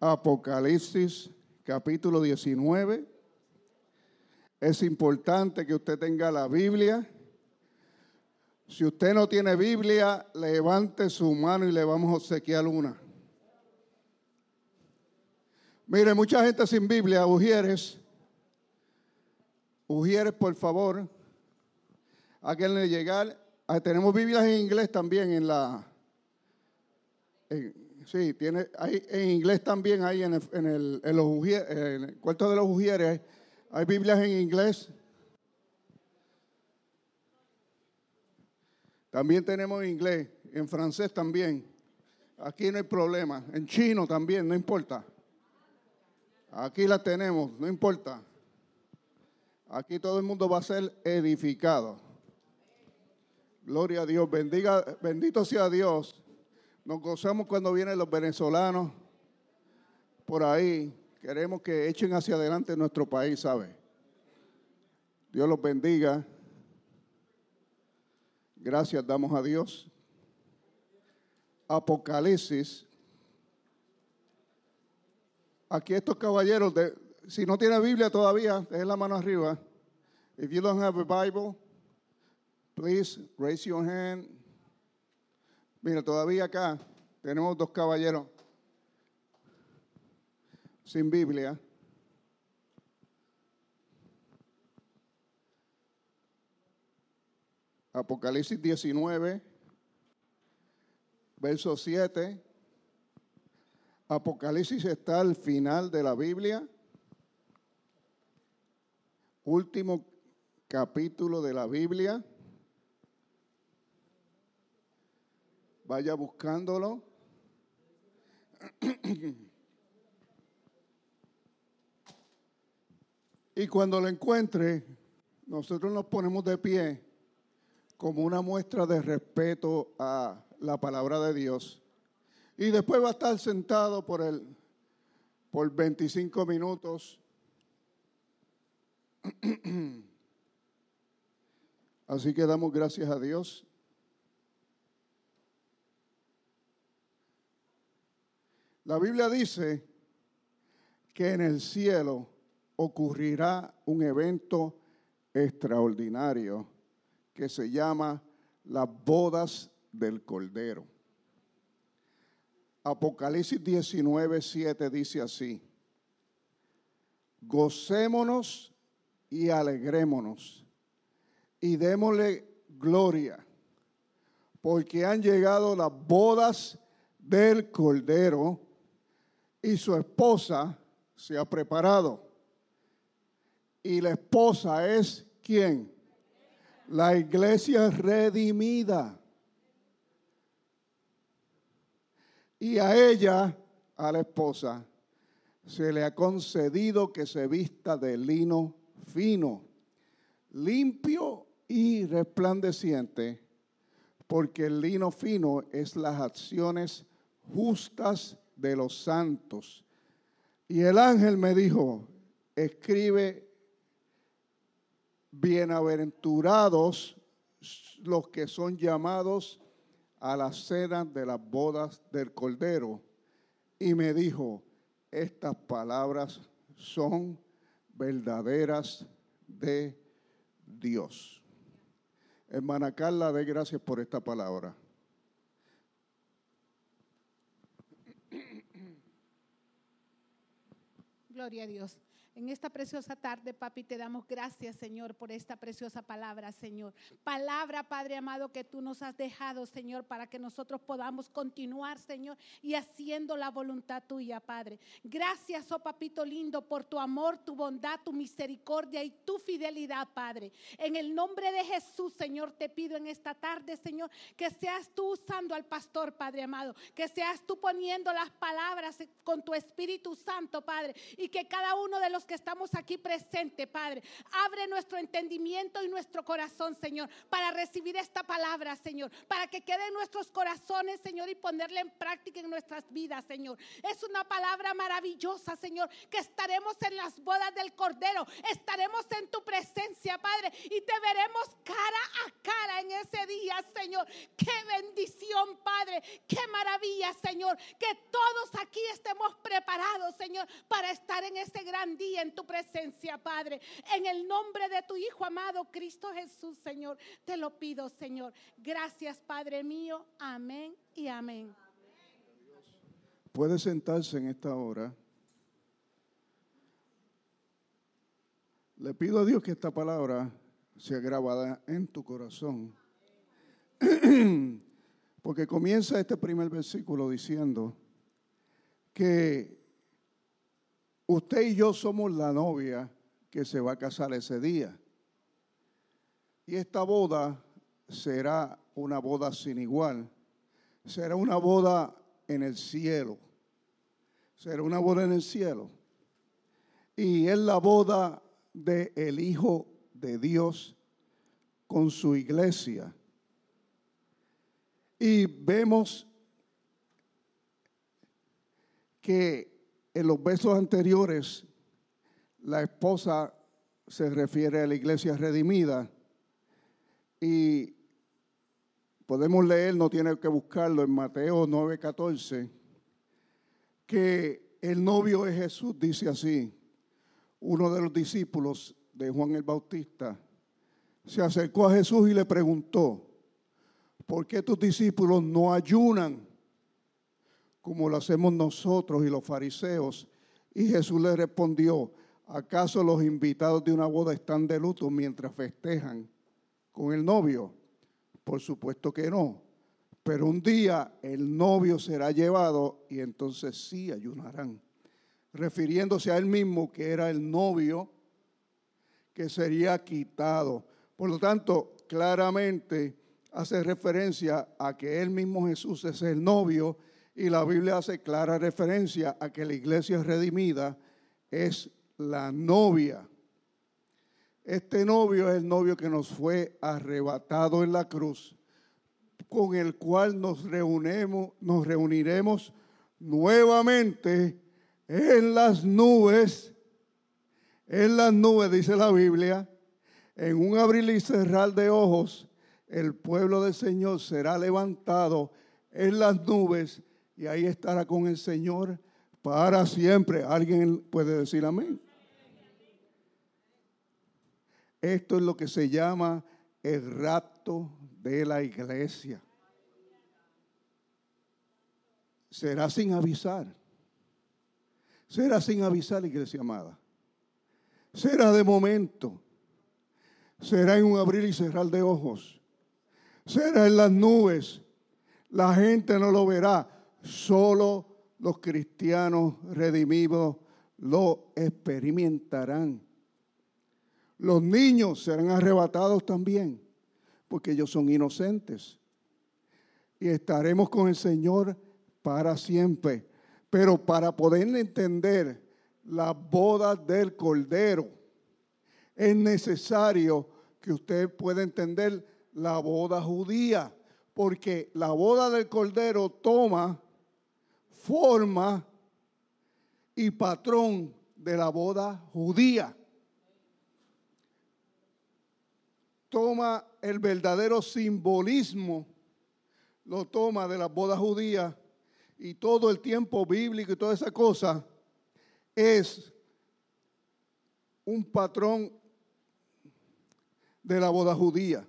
Apocalipsis capítulo 19. Es importante que usted tenga la Biblia. Si usted no tiene Biblia, levante su mano y le vamos a obsequiar una. Mire, mucha gente sin Biblia, Ujieres. Ujieres, por favor. Háganle llegar. Ah, tenemos Biblias en inglés también en la. Sí, tiene, hay, en inglés también hay en el, en el, en los cuarto de los Ujieres. Hay Biblias en inglés. También tenemos en inglés, en francés también. Aquí no hay problema. En chino también, no importa. Aquí la tenemos, no importa. Aquí todo el mundo va a ser edificado. Gloria a Dios, bendiga, bendito sea Dios. Nos gozamos cuando vienen los venezolanos por ahí. Queremos que echen hacia adelante nuestro país, ¿sabe? Dios los bendiga. Gracias damos a Dios. Apocalipsis Aquí estos caballeros, de, si no tiene Biblia todavía, dejen la mano arriba. If you don't have a Bible, please raise your hand. Mira, todavía acá tenemos dos caballeros sin Biblia. Apocalipsis 19, verso 7. Apocalipsis está al final de la Biblia, último capítulo de la Biblia. Vaya buscándolo. Y cuando lo encuentre, nosotros nos ponemos de pie como una muestra de respeto a la palabra de Dios. Y después va a estar sentado por, el, por 25 minutos. Así que damos gracias a Dios. La Biblia dice que en el cielo ocurrirá un evento extraordinario que se llama las bodas del Cordero. Apocalipsis 19, 7 dice así, gocémonos y alegrémonos y démosle gloria, porque han llegado las bodas del Cordero y su esposa se ha preparado. Y la esposa es quién? La iglesia redimida. Y a ella, a la esposa, se le ha concedido que se vista de lino fino, limpio y resplandeciente, porque el lino fino es las acciones justas de los santos. Y el ángel me dijo, escribe, bienaventurados los que son llamados a la cena de las bodas del Cordero y me dijo, estas palabras son verdaderas de Dios. Hermana Carla, de gracias por esta palabra. Gloria a Dios. En esta preciosa tarde, papi, te damos gracias, Señor, por esta preciosa palabra, Señor. Palabra, Padre amado, que tú nos has dejado, Señor, para que nosotros podamos continuar, Señor, y haciendo la voluntad tuya, Padre. Gracias, oh papito lindo, por tu amor, tu bondad, tu misericordia y tu fidelidad, Padre. En el nombre de Jesús, Señor, te pido en esta tarde, Señor, que seas tú usando al pastor, Padre amado, que seas tú poniendo las palabras con tu Espíritu Santo, Padre, y que cada uno de los que estamos aquí presentes, Padre. Abre nuestro entendimiento y nuestro corazón, Señor, para recibir esta palabra, Señor, para que quede en nuestros corazones, Señor, y ponerla en práctica en nuestras vidas, Señor. Es una palabra maravillosa, Señor, que estaremos en las bodas del Cordero, estaremos en tu presencia, Padre, y te veremos cara a cara en ese día, Señor. Qué bendición, Padre, qué maravilla, Señor, que todos aquí estemos preparados, Señor, para estar en ese gran día en tu presencia, Padre. En el nombre de tu Hijo amado, Cristo Jesús, Señor, te lo pido, Señor. Gracias, Padre mío. Amén y amén. Puede sentarse en esta hora. Le pido a Dios que esta palabra sea grabada en tu corazón. Porque comienza este primer versículo diciendo que usted y yo somos la novia que se va a casar ese día. Y esta boda será una boda sin igual. Será una boda en el cielo. Será una boda en el cielo. Y es la boda del el Hijo de Dios con su iglesia. Y vemos que en los versos anteriores la esposa se refiere a la iglesia redimida. Y podemos leer, no tiene que buscarlo, en Mateo 9:14, que el novio de Jesús dice así, uno de los discípulos de Juan el Bautista, se acercó a Jesús y le preguntó, ¿por qué tus discípulos no ayunan como lo hacemos nosotros y los fariseos? Y Jesús le respondió, ¿acaso los invitados de una boda están de luto mientras festejan con el novio? Por supuesto que no. Pero un día el novio será llevado y entonces sí ayunarán. Refiriéndose a él mismo que era el novio que sería quitado. Por lo tanto, claramente hace referencia a que él mismo Jesús es el novio y la Biblia hace clara referencia a que la iglesia redimida es la novia. Este novio es el novio que nos fue arrebatado en la cruz, con el cual nos reunimos, nos reuniremos nuevamente en las nubes, en las nubes, dice la Biblia, en un abrir y cerrar de ojos, el pueblo del Señor será levantado en las nubes y ahí estará con el Señor para siempre. ¿Alguien puede decir amén? Esto es lo que se llama el rapto de la iglesia. Será sin avisar. Será sin avisar, iglesia amada. Será de momento será en un abrir y cerrar de ojos, será en las nubes. La gente no lo verá, solo los cristianos redimidos lo experimentarán. Los niños serán arrebatados también, porque ellos son inocentes. Y estaremos con el Señor para siempre. Pero para poder entender la boda del Cordero, es necesario que usted pueda entender la boda judía, porque la boda del Cordero toma forma y patrón de la boda judía. Toma el verdadero simbolismo, lo toma de la boda judía y todo el tiempo bíblico y toda esa cosa es un patrón de la boda judía.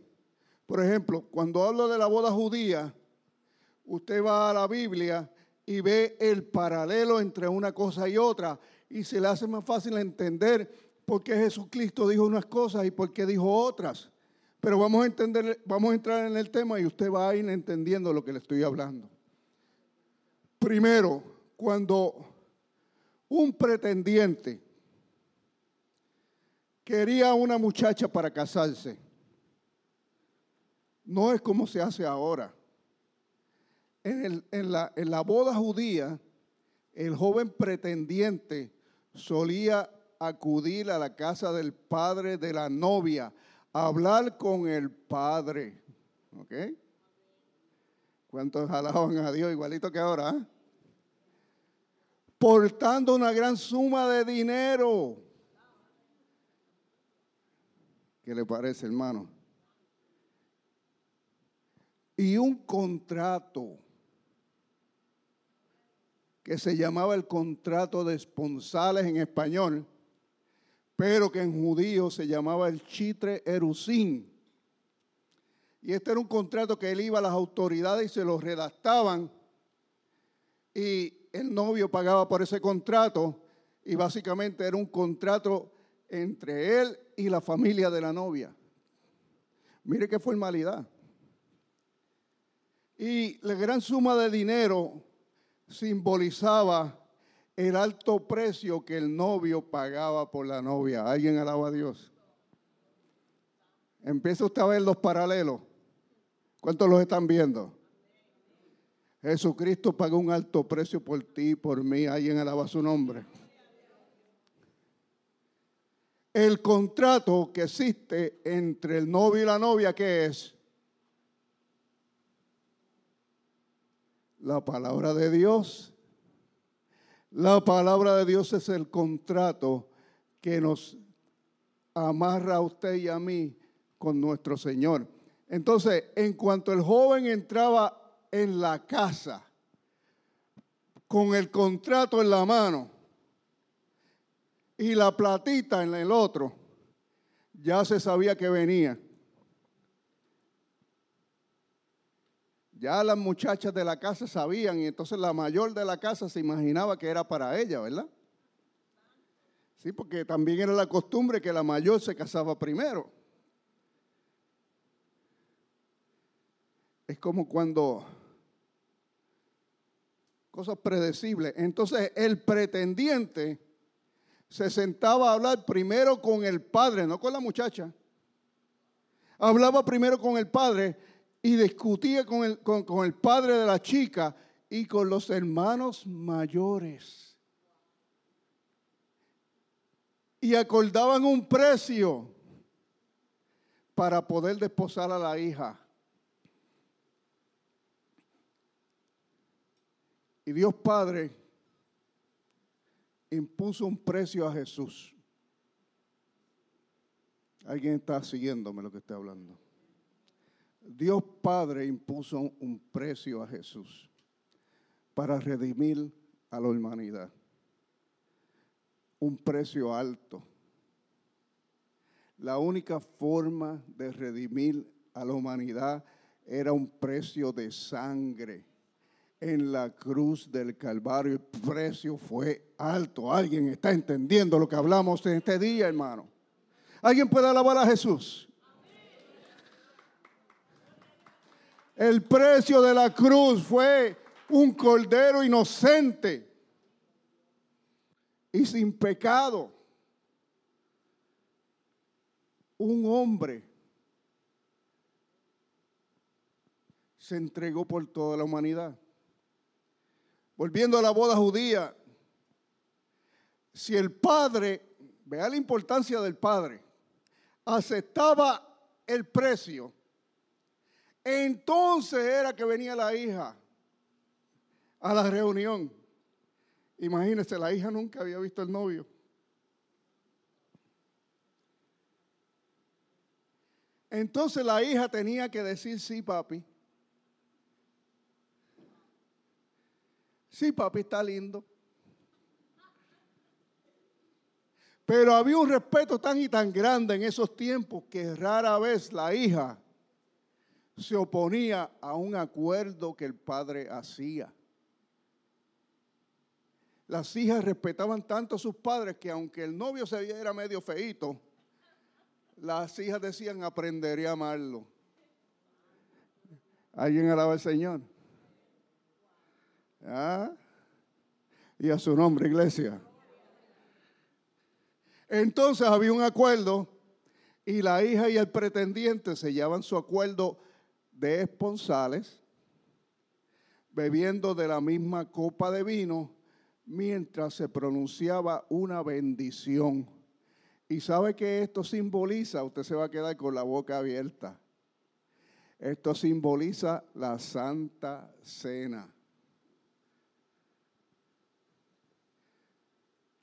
Por ejemplo, cuando hablo de la boda judía, usted va a la Biblia y ve el paralelo entre una cosa y otra y se le hace más fácil entender por qué Jesucristo dijo unas cosas y por qué dijo otras. Pero vamos a entender, vamos a entrar en el tema y usted va a ir entendiendo lo que le estoy hablando. Primero, cuando un pretendiente quería una muchacha para casarse. No es como se hace ahora. En, la, en la boda judía, el joven pretendiente solía acudir a la casa del padre de la novia, hablar con el padre. ¿Ok? ¿Cuántos alaban a Dios igualito que ahora? ¿eh? Portando una gran suma de dinero. ¿Qué le parece, hermano? Y un contrato que se llamaba el contrato de esponsales en español, pero que en judío se llamaba el chitre erusín. Y este era un contrato que él iba a las autoridades y se lo redactaban y el novio pagaba por ese contrato y básicamente era un contrato entre él y la familia de la novia. Mire qué formalidad. Y la gran suma de dinero simbolizaba el alto precio que el novio pagaba por la novia. ¿Alguien alaba a Dios? Empieza usted a ver los paralelos. ¿Cuántos los están viendo? Jesucristo pagó un alto precio por ti y por mí. Alguien alaba su nombre. El contrato que existe entre el novio y la novia, ¿qué es? La palabra de Dios. La palabra de Dios es el contrato que nos amarra a usted y a mí con nuestro Señor. Entonces, en cuanto el joven entraba en la casa con el contrato en la mano y la platita en el otro, ya se sabía que venía. Ya las muchachas de la casa sabían y entonces la mayor de la casa se imaginaba que era para ella, ¿verdad? Sí, porque también era la costumbre que la mayor se casaba primero. Es como cuando cosas predecibles. Entonces el pretendiente se sentaba a hablar primero con el padre, no con la muchacha. Hablaba primero con el padre y discutía con el, con, el padre de la chica y con los hermanos mayores. Y acordaban un precio para poder desposar a la hija. Y Dios Padre impuso un precio a Jesús. Alguien está siguiéndome lo que estoy hablando. Dios Padre impuso un precio a Jesús para redimir a la humanidad. Un precio alto. La única forma de redimir a la humanidad era un precio de sangre. En la cruz del Calvario el precio fue alto. ¿Alguien está entendiendo lo que hablamos en este día, hermano? ¿Alguien puede alabar a Jesús? El precio de la cruz fue un cordero inocente y sin pecado. Un hombre se entregó por toda la humanidad. Volviendo a la boda judía, si el padre, vea la importancia del padre, aceptaba el precio, entonces era que venía la hija a la reunión. Imagínense, la hija nunca había visto el novio. Entonces la hija tenía que decir, sí, papi. Sí, papi, está lindo. Pero había un respeto tan y tan grande en esos tiempos que rara vez la hija se oponía a un acuerdo que el padre hacía. Las hijas respetaban tanto a sus padres que aunque el novio se viera medio feito, las hijas decían aprenderé a amarlo. ¿Alguien alaba al Señor? ¿Ah? Y a su nombre, iglesia. Entonces había un acuerdo y la hija y el pretendiente sellaban su acuerdo de esponsales, bebiendo de la misma copa de vino, mientras se pronunciaba una bendición. ¿Y sabe que esto simboliza? Usted se va a quedar con la boca abierta. Esto simboliza la Santa Cena.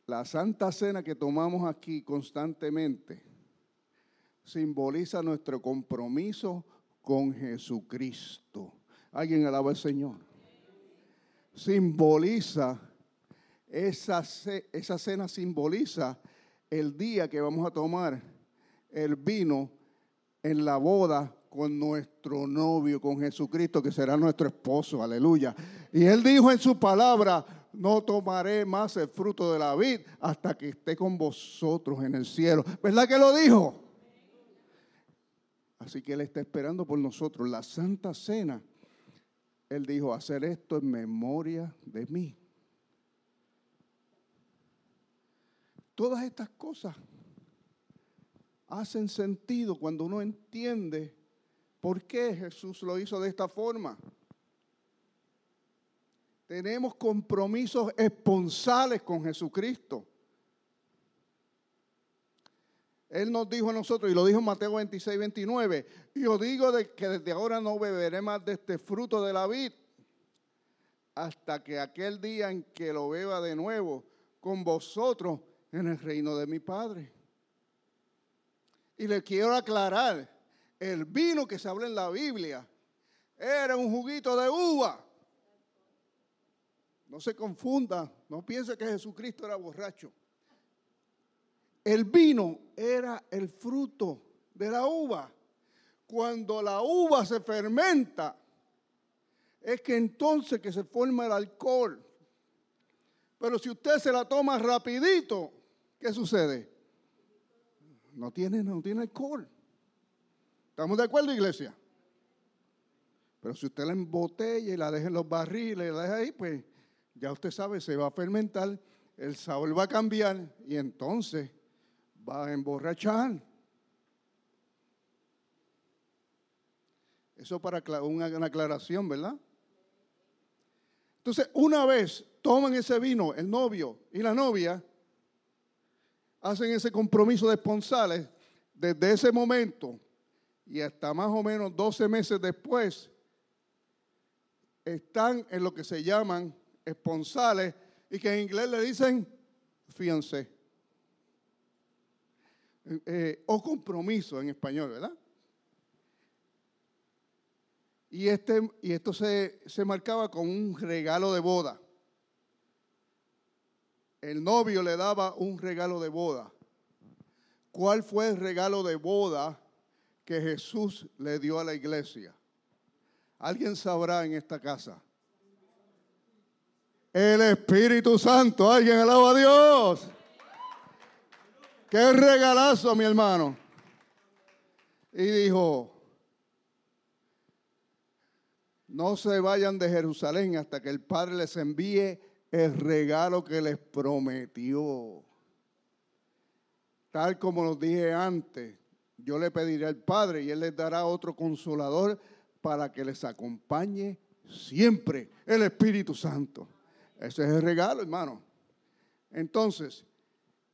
La Santa Cena que tomamos aquí constantemente simboliza nuestro compromiso con Jesucristo. Alguien alaba al Señor. Simboliza, esa, esa cena simboliza el día que vamos a tomar el vino en la boda con nuestro novio, con Jesucristo, que será nuestro esposo, aleluya. Y él dijo en su palabra, no tomaré más el fruto de la vid hasta que esté con vosotros en el cielo. ¿Verdad que lo dijo? Así que Él está esperando por nosotros la Santa Cena. Él dijo, hacer esto en memoria de mí. Todas estas cosas hacen sentido cuando uno entiende por qué Jesús lo hizo de esta forma. Tenemos compromisos esponsales con Jesucristo. Él nos dijo a nosotros, y lo dijo en Mateo 26, 29, y digo de que desde ahora no beberé más de este fruto de la vid, hasta que aquel día en que lo beba de nuevo con vosotros en el reino de mi Padre. Y le quiero aclarar, el vino que se habla en la Biblia era un juguito de uva. No se confunda, no piense que Jesucristo era borracho. El vino era el fruto de la uva. Cuando la uva se fermenta, es que entonces que se forma el alcohol. Pero si usted se la toma rapidito, ¿qué sucede? No tiene, no tiene alcohol. ¿Estamos de acuerdo, iglesia? Pero si usted la embotella y la deja en los barriles, la deja ahí, pues ya usted sabe, se va a fermentar, el sabor va a cambiar y entonces va a emborrachar. Eso para una, aclaración, ¿verdad? Entonces, una vez toman ese vino, el novio y la novia, hacen ese compromiso de esponsales, desde ese momento y hasta más o menos 12 meses después, están en lo que se llaman esponsales y que en inglés le dicen fiancé. Eh, o compromiso en español, ¿verdad? Y, este, y esto se, se marcaba con un regalo de boda. El novio le daba un regalo de boda. ¿Cuál fue el regalo de boda que Jesús le dio a la iglesia? ¿Alguien sabrá en esta casa? El Espíritu Santo. ¿Alguien alaba a Dios? Qué regalazo, mi hermano. Y dijo, no se vayan de Jerusalén hasta que el Padre les envíe el regalo que les prometió. Tal como los dije antes, yo le pediré al Padre y Él les dará otro consolador para que les acompañe siempre el Espíritu Santo. Ese es el regalo, hermano. Entonces,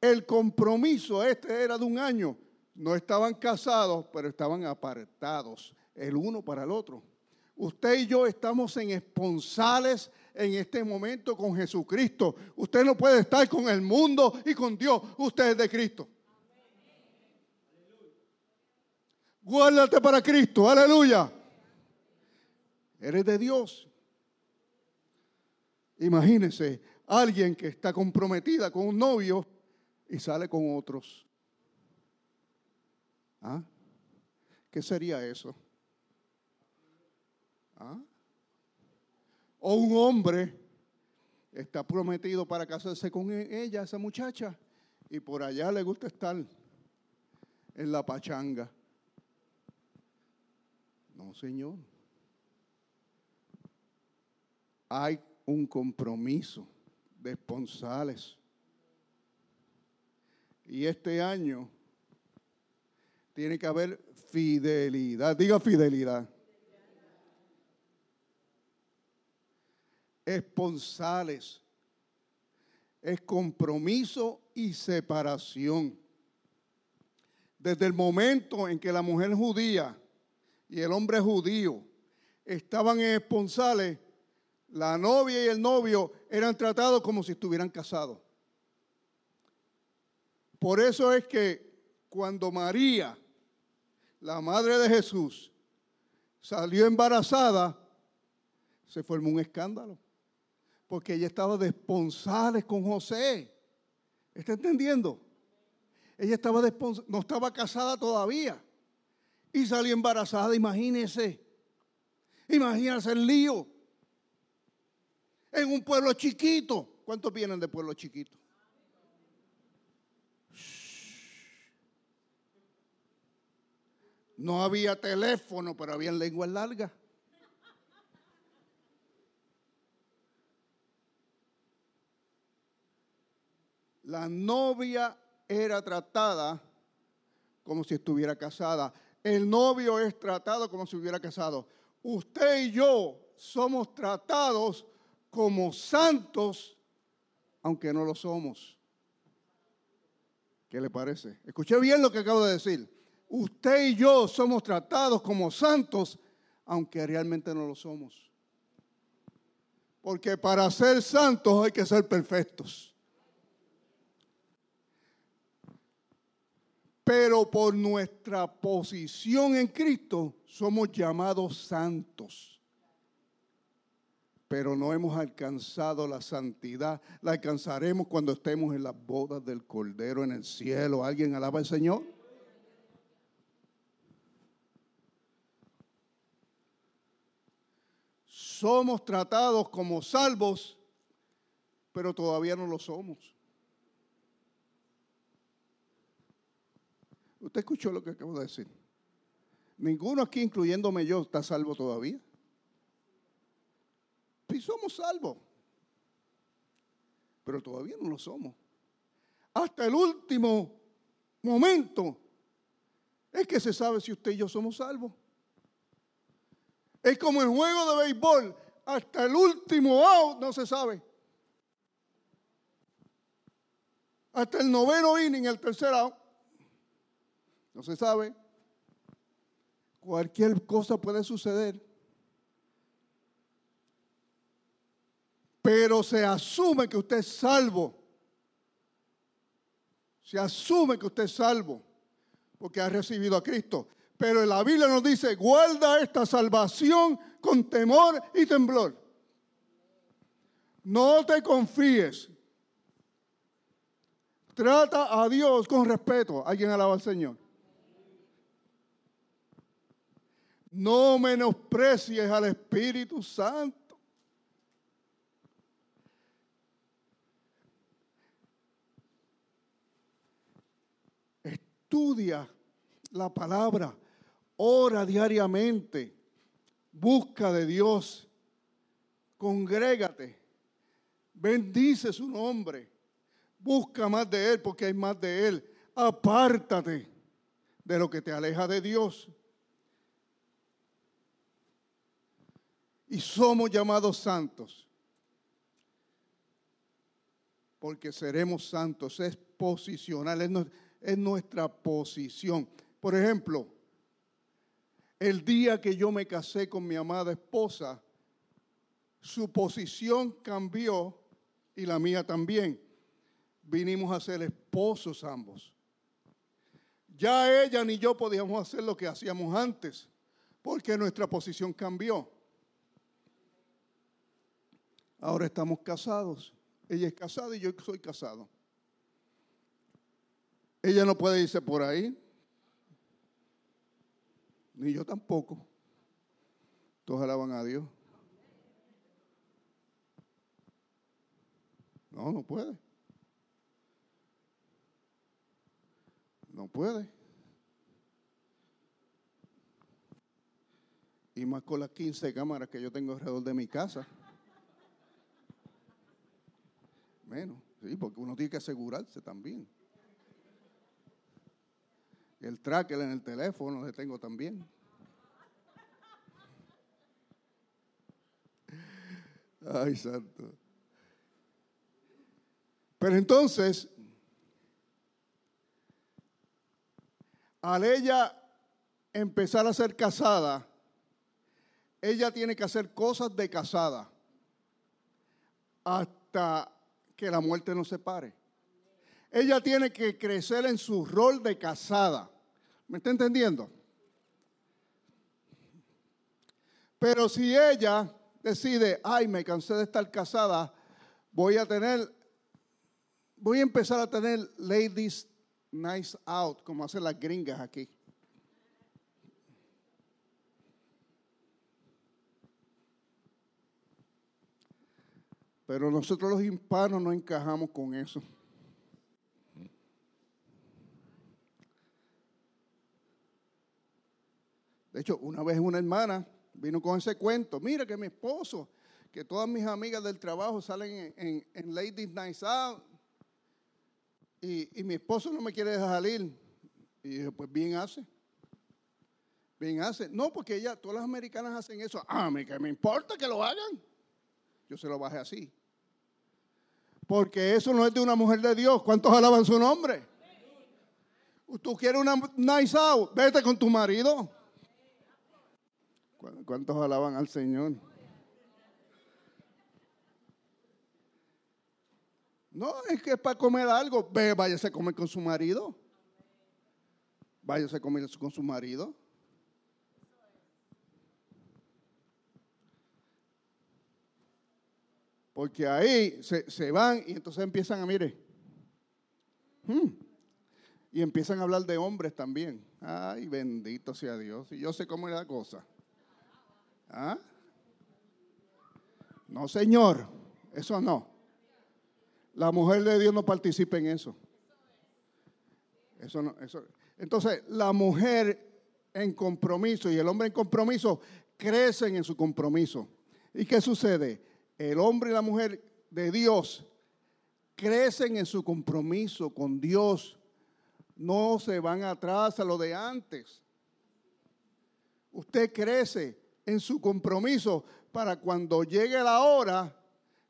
el compromiso este era de un año. No estaban casados, pero estaban apartados el uno para el otro. Usted y yo estamos en esponsales en este momento con Jesucristo. Usted no puede estar con el mundo y con Dios. Usted es de Cristo. Guárdate para Cristo. Aleluya. Eres de Dios. Imagínese alguien que está comprometida con un novio y sale con otros. ¿Ah? ¿Qué sería eso? ¿Ah? O un hombre está prometido para casarse con e-, ella, esa muchacha, y por allá le gusta estar en la pachanga. No, Señor. Hay un compromiso de esponsales y este año tiene que haber fidelidad. Diga fidelidad. Esponsales. es compromiso y separación. Desde el momento en que la mujer judía y el hombre judío estaban en esponsales, la novia y el novio eran tratados como si estuvieran casados. Por eso es que cuando María, la madre de Jesús, salió embarazada, se formó un escándalo. Porque ella estaba de con José. ¿Está entendiendo? Ella estaba no estaba casada todavía. Y salió embarazada, imagínese. Imagínese el lío. En un pueblo chiquito. ¿Cuántos vienen de pueblo chiquito? No había teléfono, pero había lenguas largas. La novia era tratada como si estuviera casada. El novio es tratado como si estuviera casado. Usted y yo somos tratados como santos, aunque no lo somos. ¿Qué le parece? Escuché bien lo que acabo de decir. Usted y yo somos tratados como santos, aunque realmente no lo somos. Porque para ser santos hay que ser perfectos. Pero por nuestra posición en Cristo somos llamados santos. Pero no hemos alcanzado la santidad. La alcanzaremos cuando estemos en las bodas del Cordero en el cielo. ¿Alguien alaba al Señor? Somos tratados como salvos, pero todavía no lo somos. Usted escuchó lo que acabo de decir. Ninguno aquí, incluyéndome yo, está salvo todavía. Sí somos salvos. Pero todavía no lo somos. Hasta el último momento es que se sabe si usted y yo somos salvos. Es como el juego de béisbol. Hasta el último out no se sabe. Hasta el noveno inning, el tercer out. No se sabe. Cualquier cosa puede suceder. Pero se asume que usted es salvo. Se asume que usted es salvo porque ha recibido a Cristo. Pero la Biblia nos dice, guarda esta salvación con temor y temblor. No te confíes. Trata a Dios con respeto. Alguien alaba al Señor. No menosprecies al Espíritu Santo. Estudia la palabra, ora diariamente, busca de Dios, congrégate, bendice su nombre, busca más de Él porque hay más de Él, apártate de lo que te aleja de Dios. y somos llamados santos. Porque seremos santos, es posicional, es, nuestra posición. Por ejemplo, el día que yo me casé con mi amada esposa, su posición cambió y la mía también. Vinimos a ser esposos ambos. Ya ella ni yo podíamos hacer lo que hacíamos antes, porque nuestra posición cambió. Ahora estamos casados. Ella es casada y yo soy casado. Ella no puede irse por ahí. Ni yo tampoco. Todos alaban a Dios. No, no puede. No puede. Y más con las 15 cámaras que yo tengo alrededor de mi casa. Menos, sí, porque uno tiene que asegurarse también. El tracker en el teléfono le tengo también. Ay, santo. Pero entonces, al ella empezar a ser casada, ella tiene que hacer cosas de casada hasta que la muerte nos separe. Ella tiene que crecer en su rol de casada. ¿Me está entendiendo? Pero si ella decide, ay, me cansé de estar casada, voy a tener, voy a empezar a tener ladies nice out, como hacen las gringas aquí. Pero nosotros los hispanos no encajamos con eso. De hecho, una vez una hermana vino con ese cuento. Mira que mi esposo, que todas mis amigas del trabajo salen en, en, Ladies Night Out y, y, mi esposo no me quiere dejar salir. Y dije, pues bien hace. Bien hace. No, porque ella, todas las americanas hacen eso. Ah, me, que me importa que lo hagan. Yo se lo bajé así. Porque eso no es de una mujer de Dios. ¿Cuántos alaban su nombre? ¿Tú quieres una nice out? Vete con tu marido. ¿Cuántos alaban al Señor? No, es que es para comer algo. Ve, váyase a comer con su marido. Váyase a comer con su marido. Porque ahí se, van y entonces empiezan a, mire, hmm, y empiezan a hablar de hombres también. Ay, bendito sea Dios. Y yo sé cómo es la cosa. ¿Ah? No, Señor, eso no. La mujer de Dios no participa en eso. Eso no, eso. Entonces, la mujer en compromiso y el hombre en compromiso crecen en su compromiso. ¿Y qué sucede? El hombre y la mujer de Dios crecen en su compromiso con Dios. No se van atrás a lo de antes. Usted crece en su compromiso para cuando llegue la hora,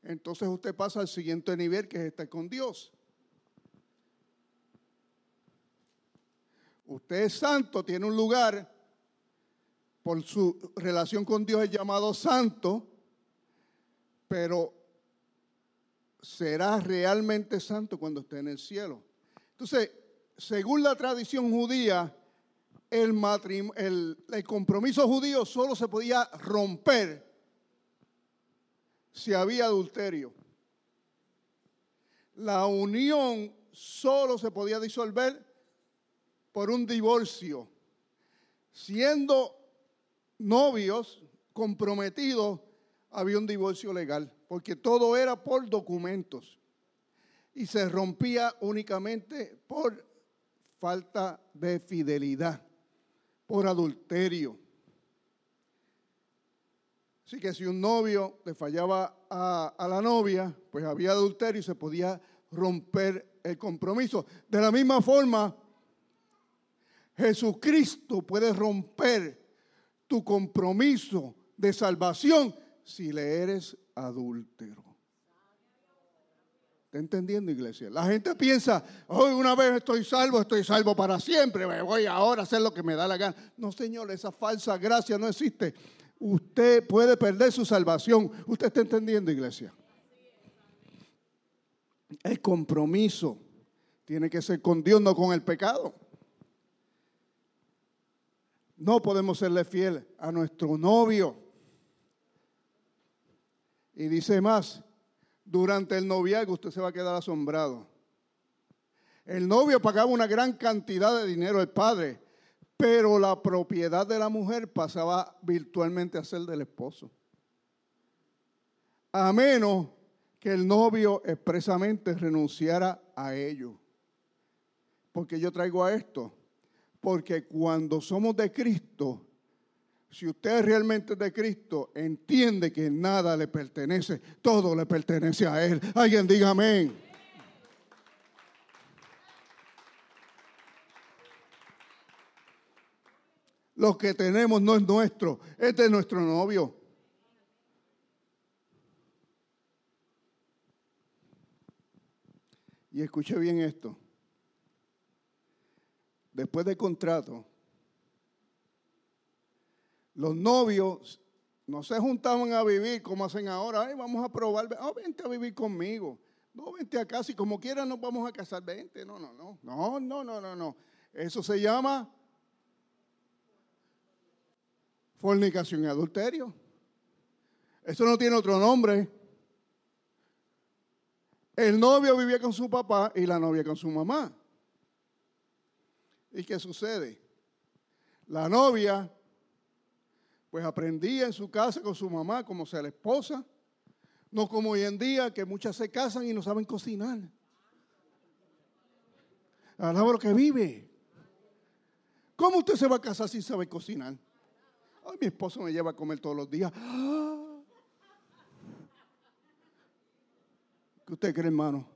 entonces usted pasa al siguiente nivel que es estar con Dios. Usted es santo, tiene un lugar, por su relación con Dios es llamado santo, pero será realmente santo cuando esté en el cielo. Entonces, según la tradición judía, el, compromiso judío solo se podía romper si había adulterio. La unión solo se podía disolver por un divorcio. Siendo novios, comprometidos, había un divorcio legal, porque todo era por documentos. Y se rompía únicamente por falta de fidelidad por adulterio. Así que si un novio le fallaba a, la novia, pues había adulterio y se podía romper el compromiso. De la misma forma, Jesucristo puede romper tu compromiso de salvación si le eres adúltero. ¿Está entendiendo, iglesia? La gente piensa, hoy una vez estoy salvo, estoy salvo para siempre, me voy ahora a hacer lo que me da la gana. No, Señor, esa falsa gracia no existe. Usted puede perder su salvación. ¿Usted está entendiendo, iglesia? El compromiso tiene que ser con Dios, no con el pecado. No podemos serle fiel a nuestro novio. Y dice más, durante el noviazgo, usted se va a quedar asombrado. El novio pagaba una gran cantidad de dinero al padre, pero la propiedad de la mujer pasaba virtualmente a ser del esposo. A menos que el novio expresamente renunciara a ello. Porque yo traigo a esto. Porque cuando somos de Cristo, si usted realmente es de Cristo, entiende que nada le pertenece, todo le pertenece a Él. Alguien diga amén. Lo que tenemos no es nuestro, es de nuestro novio. Y escuche bien esto. Después del contrato, los novios no se juntaban a vivir como hacen ahora. Ay, vamos a probar. Oh, vente a vivir conmigo. No, vente a casa y como quiera nos vamos a casar. Vente. No, no, no. No, no, no, no, no. Eso se llama fornicación y adulterio. Eso no tiene otro nombre. El novio vivía con su papá y la novia con su mamá. ¿Y qué sucede? La novia, pues aprendía en su casa con su mamá como sea la esposa, no como hoy en día que muchas se casan y no saben cocinar. Alaba lo que vive. ¿Cómo usted se va a casar sin saber cocinar? Ay, mi esposo me lleva a comer todos los días. ¿Qué usted cree, hermano?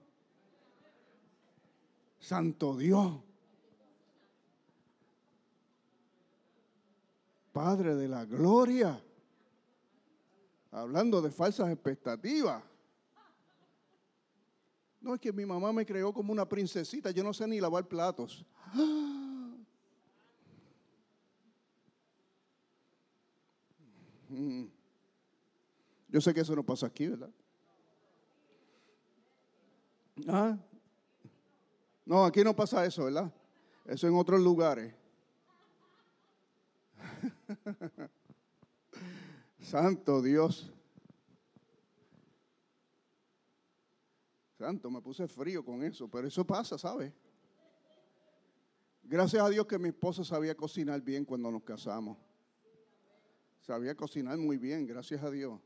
Santo Dios. Padre de la gloria. Hablando de falsas expectativas. No es que mi mamá me creó como una princesita, yo no sé ni lavar platos. Mm. Yo sé que eso no pasa aquí, ¿verdad? ¿Ah? No, aquí no pasa eso, ¿verdad? Eso en otros lugares. Santo Dios. Santo, me puse frío con eso, pero eso pasa, ¿sabes? Gracias a Dios que mi esposa sabía cocinar bien cuando nos casamos. Sabía cocinar muy bien, gracias a Dios.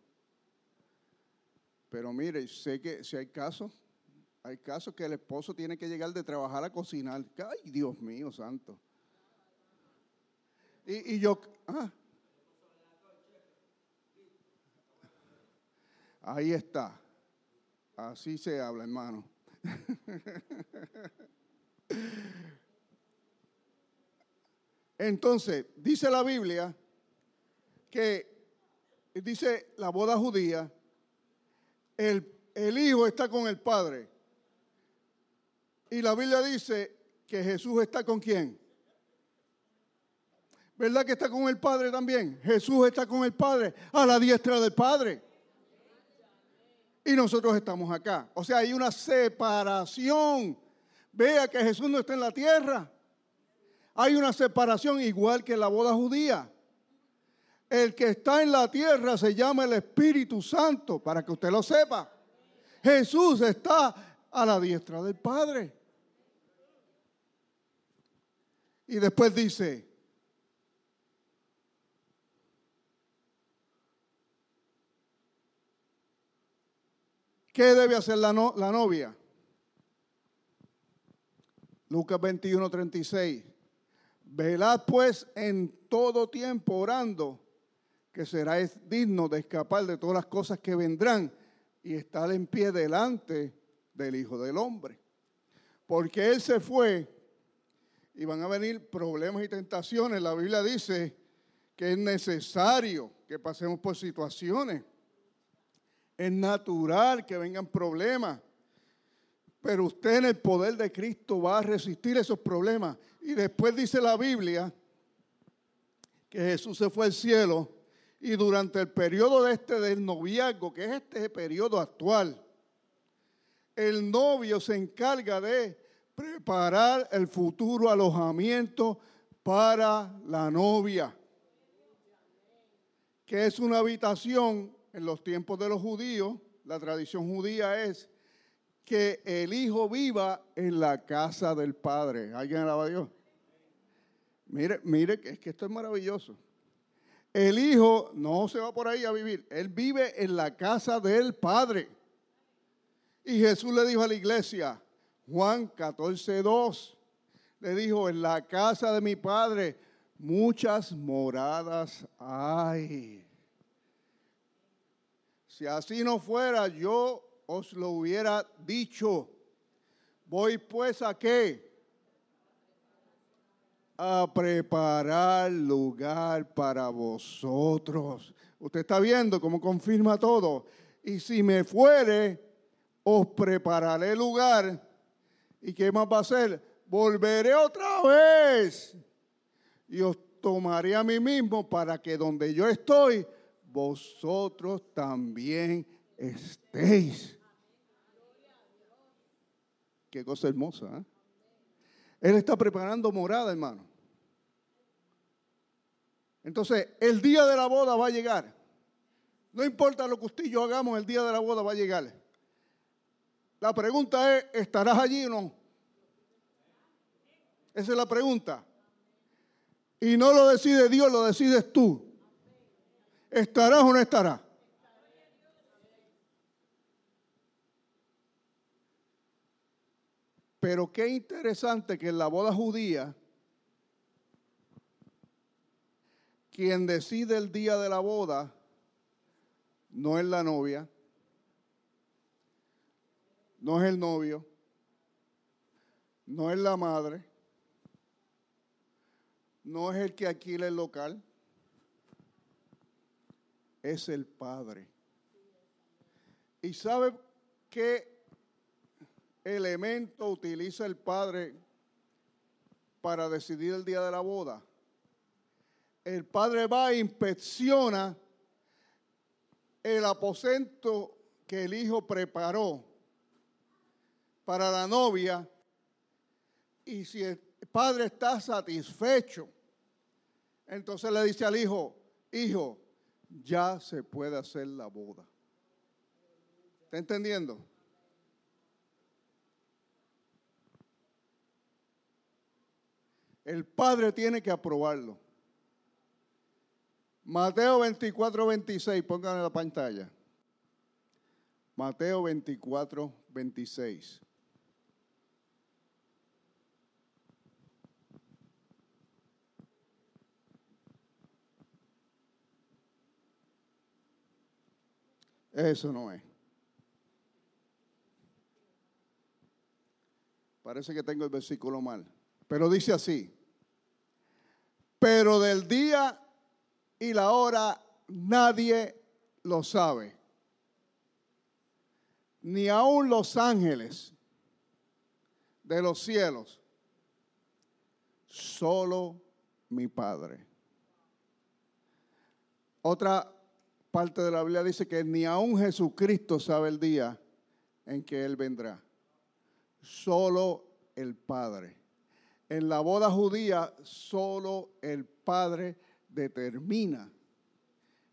Pero mire, sé que si hay casos, hay casos que el esposo tiene que llegar de trabajar a cocinar. Ay, Dios mío, santo. Y, yo, ah, Ahí está. Así se habla, hermano. Entonces, dice la Biblia que, dice la boda judía, el, el hijo está con el padre. Y la Biblia dice que Jesús está con quién? ¿Verdad que está con el Padre también? Jesús está con el Padre, a la diestra del Padre y nosotros estamos acá. O sea, hay una separación. Vea que Jesús no está en la tierra. Hay una separación igual que en la boda judía. El que está en la tierra se llama el Espíritu Santo, para que usted lo sepa. Jesús está a la diestra del Padre. Y después dice, ¿Qué debe hacer la, novia? Lucas 21, 36. Velad pues en todo tiempo orando, que seráis digno de escapar de todas las cosas que vendrán y estar en pie delante del Hijo del Hombre. Porque Él se fue y van a venir problemas y tentaciones. La Biblia dice que es necesario que pasemos por situaciones. Es natural que vengan problemas. Pero usted en el poder de Cristo va a resistir esos problemas. Y después dice la Biblia que Jesús se fue al cielo y durante el periodo de este del noviazgo, que es este periodo actual, el novio se encarga de preparar el futuro alojamiento para la novia, que es una habitación en los tiempos de los judíos, la tradición judía es que el hijo viva en la casa del padre. ¿Alguien alaba a Dios? Mire, mire, es que esto es maravilloso. El hijo no se va por ahí a vivir, él vive en la casa del padre. Y Jesús le dijo a la iglesia, Juan 14, 2, le dijo, en la casa de mi padre muchas moradas hay. Si así no fuera, yo os lo hubiera dicho. Voy pues a qué? A preparar lugar para vosotros. Usted está viendo cómo confirma todo. Y si me fuere, os prepararé lugar. ¿Y qué más va a hacer? Volveré otra vez y os tomaré a mí mismo para que donde yo estoy, vosotros también estéis. Qué cosa hermosa. ¿eh? Él está preparando morada, hermano. Entonces, el día de la boda va a llegar. No importa lo que usted y yo hagamos, el día de la boda va a llegar. La pregunta es, ¿estarás allí o no? Esa es la pregunta. Y no lo decide Dios, lo decides tú. ¿Estarás o no estarás? Pero qué interesante que en la boda judía, quien decide el día de la boda no es la novia, no es el novio, no es la madre, no es el que alquila el local, es el Padre. ¿Y sabe qué elemento utiliza el Padre para decidir el día de la boda? El Padre va e inspecciona el aposento que el Hijo preparó para la novia y si el Padre está satisfecho, entonces le dice al Hijo, Hijo, ya se puede hacer la boda. ¿Está entendiendo? El padre tiene que aprobarlo. Mateo 24, 26, pónganlo en la pantalla. Mateo 24, 26. Eso no es. Parece que tengo el versículo mal. Pero dice así. Pero del día y la hora nadie lo sabe. Ni aun los ángeles de los cielos. Solo mi Padre. Otra parte de la Biblia dice que ni aun Jesucristo sabe el día en que Él vendrá. Solo el Padre. En la boda judía, solo el Padre determina,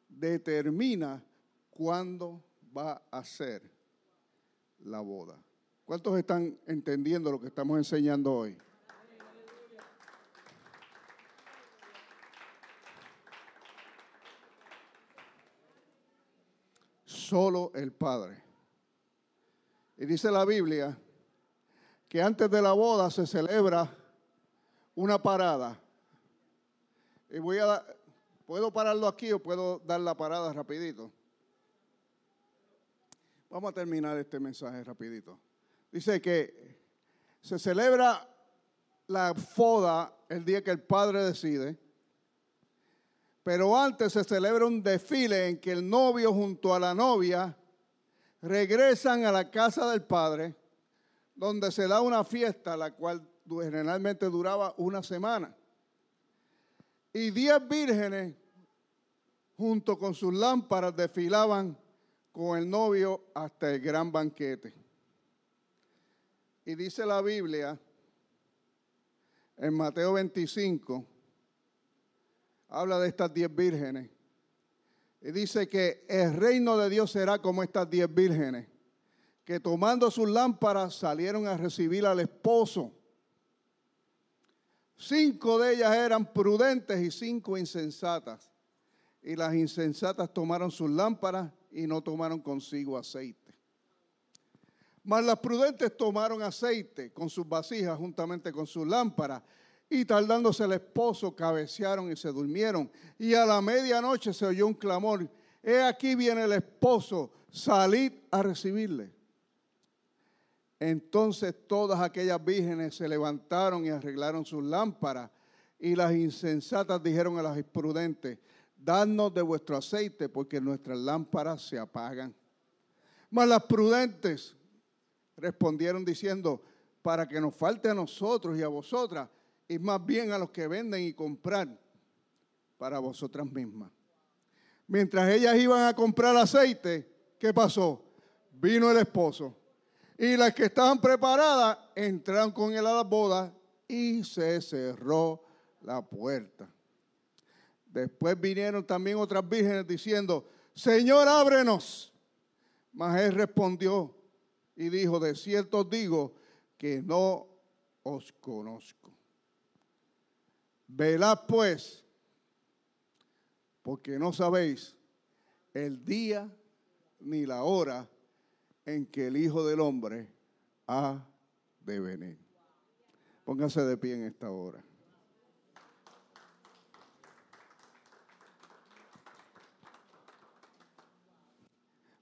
determina cuándo va a ser la boda. ¿Cuántos están entendiendo lo que estamos enseñando hoy? Solo el Padre. Y dice la Biblia que antes de la boda se celebra una parada y voy a ¿puedo pararlo aquí o puedo dar la parada rapidito? Vamos a terminar este mensaje rapidito. Dice que se celebra la foda el día que el padre decide, pero antes se celebra un desfile en que el novio junto a la novia regresan a la casa del padre, donde se da una fiesta, la cual generalmente duraba una semana y diez vírgenes junto con sus lámparas desfilaban con el novio hasta el gran banquete. Y dice la Biblia en Mateo 25, habla de estas diez vírgenes. Y dice que el reino de Dios será como estas diez vírgenes, que tomando sus lámparas salieron a recibir al esposo. Cinco de ellas eran prudentes y cinco insensatas. Y las insensatas tomaron sus lámparas y no tomaron consigo aceite. Mas las prudentes tomaron aceite con sus vasijas juntamente con sus lámparas. Y tardándose el esposo, cabecearon y se durmieron. Y a la medianoche se oyó un clamor. He aquí viene el esposo, salid a recibirle. Entonces todas aquellas vírgenes se levantaron y arreglaron sus lámparas. Y las insensatas dijeron a las prudentes, dadnos de vuestro aceite porque nuestras lámparas se apagan. Mas las prudentes respondieron diciendo, para que nos falte a nosotros y a vosotras, y más bien a los que venden y comprar para vosotras mismas. Mientras ellas iban a comprar aceite, ¿qué pasó? Vino el esposo. Y las que estaban preparadas entraron con él a la boda y se cerró la puerta. Después vinieron también otras vírgenes diciendo, Señor, ábrenos. Mas él respondió y dijo, de cierto os digo que no os conozco. Velad pues, porque no sabéis el día ni la hora en que el Hijo del Hombre ha de venir. Póngase de pie en esta hora.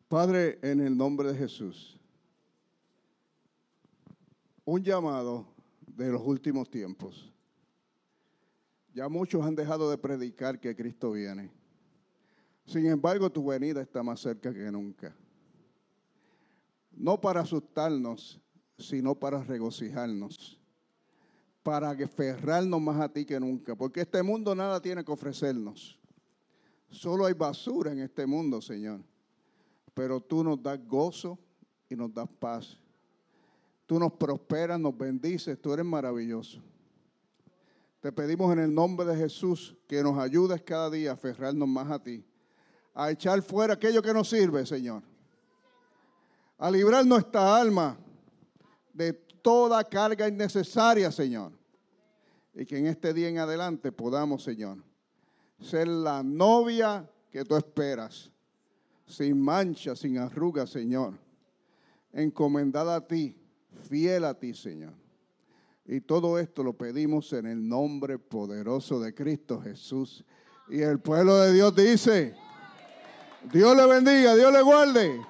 Padre, en el nombre de Jesús, un llamado de los últimos tiempos. Ya muchos han dejado de predicar que Cristo viene. Sin embargo, tu venida está más cerca que nunca. No para asustarnos, sino para regocijarnos. Para aferrarnos más a ti que nunca. Porque este mundo nada tiene que ofrecernos. Solo hay basura en este mundo, Señor pero tú nos das gozo y nos das paz. Tú nos prosperas, nos bendices, tú eres maravilloso. Te pedimos en el nombre de Jesús que nos ayudes cada día a aferrarnos más a ti, a echar fuera aquello que nos sirve, Señor, a librar nuestra alma de toda carga innecesaria, Señor, y que en este día en adelante podamos, Señor, ser la novia que tú esperas sin mancha, sin arruga, Señor. Encomendada a ti, fiel a ti, Señor. Y todo esto lo pedimos en el nombre poderoso de Cristo Jesús. Y el pueblo de Dios dice, Dios le bendiga, Dios le guarde.